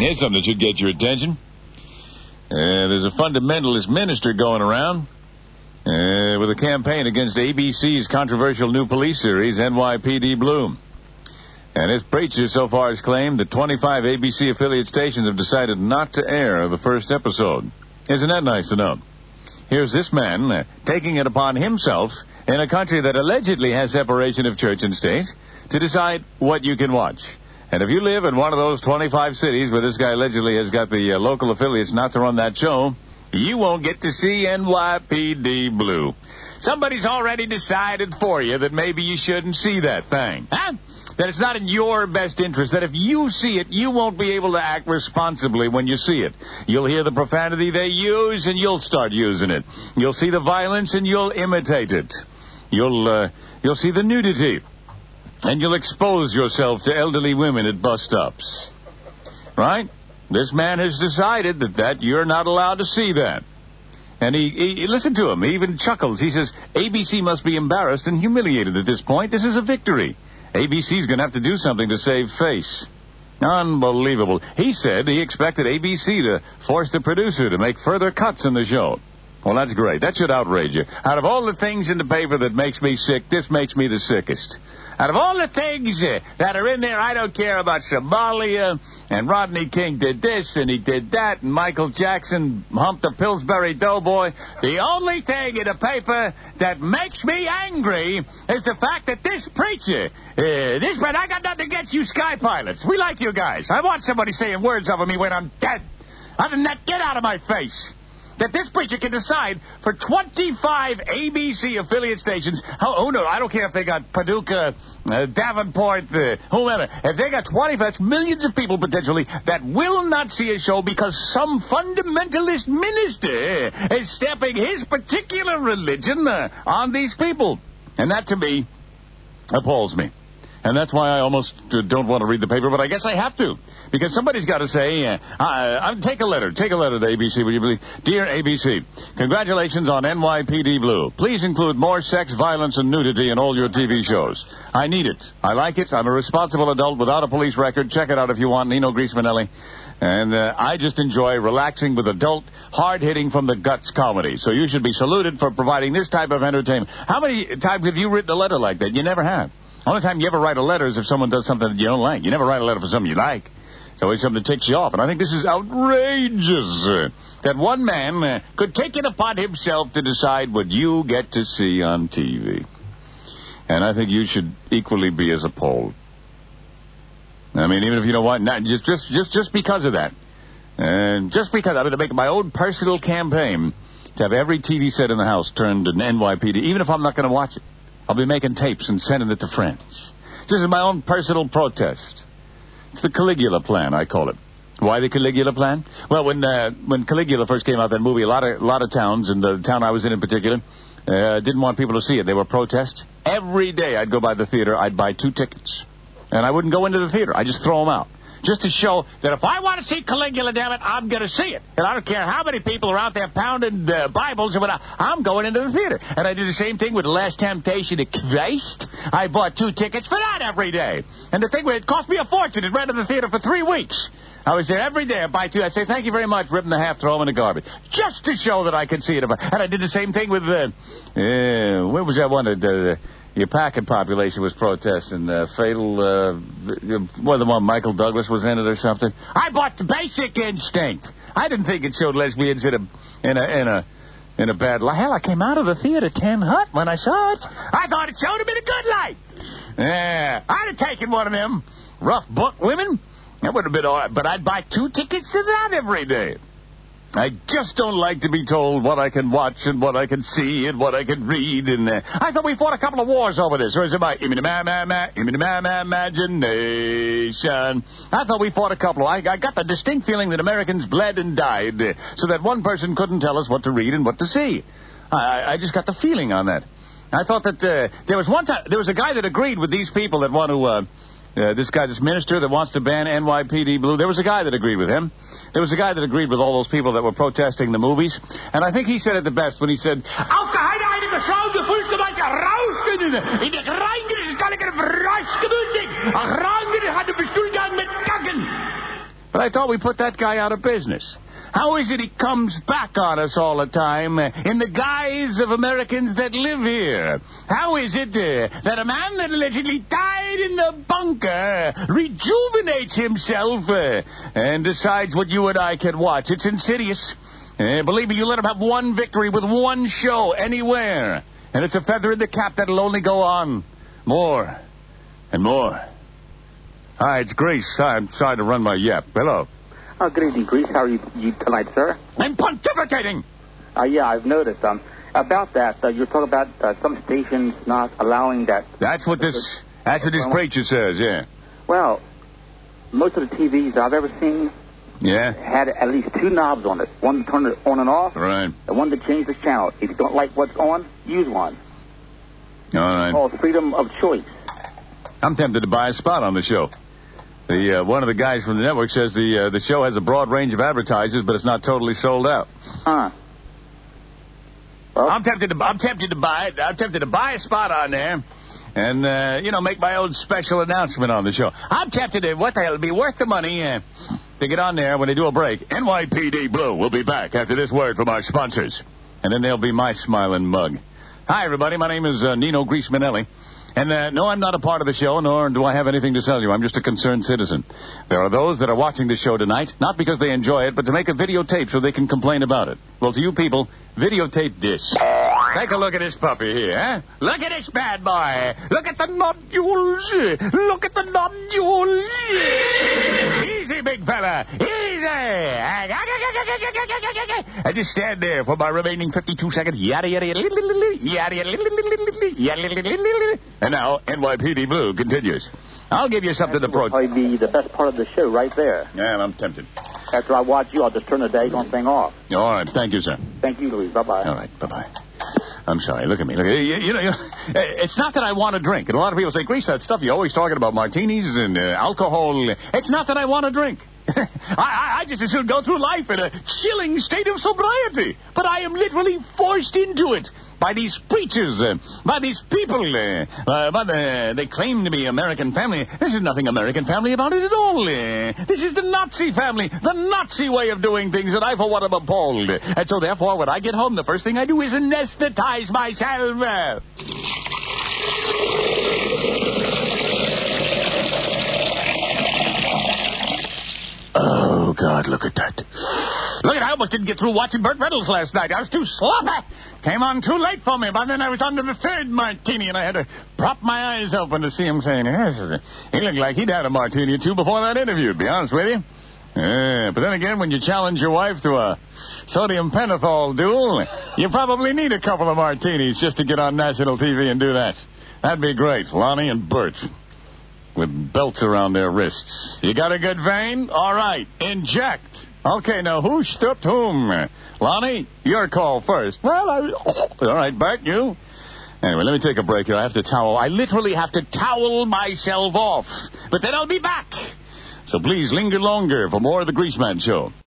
Here's something that should get your attention. Uh, there's a fundamentalist minister going around uh, with a campaign against ABC's controversial new police series, NYPD Blue. And his preacher so far has claimed that 25 ABC affiliate stations have decided not to air the first episode. Isn't that nice to know? Here's this man uh, taking it upon himself in a country that allegedly has separation of church and state to decide what you can watch. And if you live in one of those 25 cities where this guy allegedly has got the uh, local affiliates not to run that show, you won't get to see NYPD Blue. Somebody's already decided for you that maybe you shouldn't see that thing. Huh? That it's not in your best interest. That if you see it, you won't be able to act responsibly when you see it. You'll hear the profanity they use and you'll start using it. You'll see the violence and you'll imitate it. You'll, uh, you'll see the nudity and you'll expose yourself to elderly women at bus stops. Right? This man has decided that, that you're not allowed to see that. And he, he, listen to him. He even chuckles. He says, ABC must be embarrassed and humiliated at this point. This is a victory. ABC's going to have to do something to save face. Unbelievable. He said he expected ABC to force the producer to make further cuts in the show. Well, that's great. That should outrage you. Out of all the things in the paper that makes me sick, this makes me the sickest. Out of all the things uh, that are in there, I don't care about Somalia, and Rodney King did this, and he did that, and Michael Jackson humped a Pillsbury Doughboy. The only thing in the paper that makes me angry is the fact that this preacher, uh, this man, I got nothing against you sky pilots. We like you guys. I want somebody saying words over me when I'm dead. Other than that, get out of my face that this preacher can decide for 25 ABC affiliate stations. How, oh, no, I don't care if they got Paducah, uh, Davenport, uh, whomever. If they got 20, that's millions of people potentially that will not see a show because some fundamentalist minister is stepping his particular religion uh, on these people. And that, to me, appalls me. And that's why I almost uh, don't want to read the paper, but I guess I have to. Because somebody's got to say, uh, uh, take a letter. Take a letter to ABC, would you believe? Dear ABC, congratulations on NYPD Blue. Please include more sex, violence, and nudity in all your TV shows. I need it. I like it. I'm a responsible adult without a police record. Check it out if you want. Nino Griesmanelli. And uh, I just enjoy relaxing with adult, hard-hitting from the guts comedy. So you should be saluted for providing this type of entertainment. How many times have you written a letter like that? You never have. Only time you ever write a letter is if someone does something that you don't like. You never write a letter for something you like. It's always something that takes you off. And I think this is outrageous uh, that one man uh, could take it upon himself to decide what you get to see on TV. And I think you should equally be as appalled. I mean, even if you know what, not just just just just because of that, and just because I'm going to make my own personal campaign to have every TV set in the house turned to NYPD, even if I'm not going to watch it. I'll be making tapes and sending it to friends. This is my own personal protest. It's the Caligula plan, I call it. Why the Caligula plan? Well, when uh, when Caligula first came out, that movie, a lot of a lot of towns, and the town I was in in particular, uh, didn't want people to see it. They were protests. Every day I'd go by the theater, I'd buy two tickets, and I wouldn't go into the theater. I just throw them out just to show that if I want to see Caligula, damn it, I'm going to see it. And I don't care how many people are out there pounding uh, Bibles or whatnot. I'm going into the theater. And I did the same thing with The Last Temptation of Christ. I bought two tickets for that every day. And the thing was, it cost me a fortune. It rented the theater for three weeks. I was there every day. I buy two. I'd say, thank you very much. Rip them in half, throw them in the garbage. Just to show that I could see it. And I did the same thing with, uh, uh, what was that one? Uh, your packet population was protesting uh, fatal. Uh, what the one Michael Douglas was in it or something. I bought the Basic Instinct. I didn't think it showed lesbians in a in a in a in a bad light. Hell, I came out of the theater ten hut when I saw it. I thought it showed him in a good light. Yeah, I'd have taken one of them rough book women. That would have been all right, but I'd buy two tickets to that every day. I just don't like to be told what I can watch and what I can see and what I can read. And uh, I thought we fought a couple of wars over this. Or is it my imagination? I thought we fought a couple. I, I got the distinct feeling that Americans bled and died so that one person couldn't tell us what to read and what to see. I, I just got the feeling on that. I thought that uh, there was one time there was a guy that agreed with these people that want to. Uh, this guy, this minister that wants to ban NYPD Blue, there was a guy that agreed with him. There was a guy that agreed with all those people that were protesting the movies. And I think he said it the best when he said, But I thought we put that guy out of business. How is it he comes back on us all the time in the guise of Americans that live here? How is it uh, that a man that allegedly died in the bunker rejuvenates himself uh, and decides what you and I can watch? It's insidious. Uh, believe me, you let him have one victory with one show anywhere, and it's a feather in the cap that'll only go on more and more. Hi, it's Grace. I'm sorry to run my yap. Hello. Oh, good evening, Grease. How are you, you tonight, sir? I'm pontificating. Uh, yeah, I've noticed. Um, about that, uh, you're talking about uh, some stations not allowing that. That's what this. That's what this preacher says. Yeah. Well, most of the TVs I've ever seen Yeah. had at least two knobs on it. One to turn it on and off, Right. and one to change the channel. If you don't like what's on, use one. All right. Called freedom of choice. I'm tempted to buy a spot on the show. The uh, one of the guys from the network says the uh, the show has a broad range of advertisers, but it's not totally sold out. Huh. Well, I'm tempted to I'm tempted to buy it. I'm tempted to buy a spot on there, and uh, you know make my own special announcement on the show. I'm tempted to what the hell it'd be worth the money uh, to get on there when they do a break. NYPD Blue will be back after this word from our sponsors, and then there'll be my smiling mug. Hi everybody, my name is uh, Nino Grease Manelli. And uh, no, I'm not a part of the show, nor do I have anything to sell you. I'm just a concerned citizen. There are those that are watching the show tonight, not because they enjoy it, but to make a videotape so they can complain about it. Well, to you people, videotape this. Take a look at this puppy here, huh? Look at this bad boy. Look at the nodules. Look at the nodules. Easy, big fella. Easy. I just stand there for my remaining 52 seconds. Yada, yada, yada, yada, yada, yada. And now, NYPD Blue continues. I'll give you something to pro... probably be the best part of the show right there. Yeah, I'm tempted. After I watch you, I'll just turn the daggone thing off. All right, thank you, sir. Thank you, Louise. Bye-bye. All right, bye-bye. I'm sorry. Look at me. Look at you, you know. You, it's not that I want to drink, and a lot of people say, "Grease, that stuff you're always talking about martinis and uh, alcohol." It's not that I want to drink. I, I, just as soon go through life in a chilling state of sobriety, but I am literally forced into it by these preachers, uh, by these people. Uh, uh, by the, they claim to be American family. There's nothing American family about it at all. Uh, this is the Nazi family, the Nazi way of doing things, and I, for one, am appalled. And so, therefore, when I get home, the first thing I do is anesthetize myself. Uh, Oh, God, look at that. Look at I almost didn't get through watching Burt Reynolds last night. I was too sloppy. Came on too late for me. By then I was on to the third martini, and I had to prop my eyes open to see him saying, yes, he looked like he'd had a martini or two before that interview, to be honest with you. Yeah, but then again, when you challenge your wife to a sodium pentothal duel, you probably need a couple of martinis just to get on national TV and do that. That'd be great, Loni and Burt with belts around their wrists. You got a good vein? All right, inject. Okay, now who stooped whom? Loni, your call first. Well, I... All right, Burt, you? Anyway, let me take a break here. I have to towel. I literally have to towel myself off. But then I'll be back. So please linger longer for more of the Greaseman Show.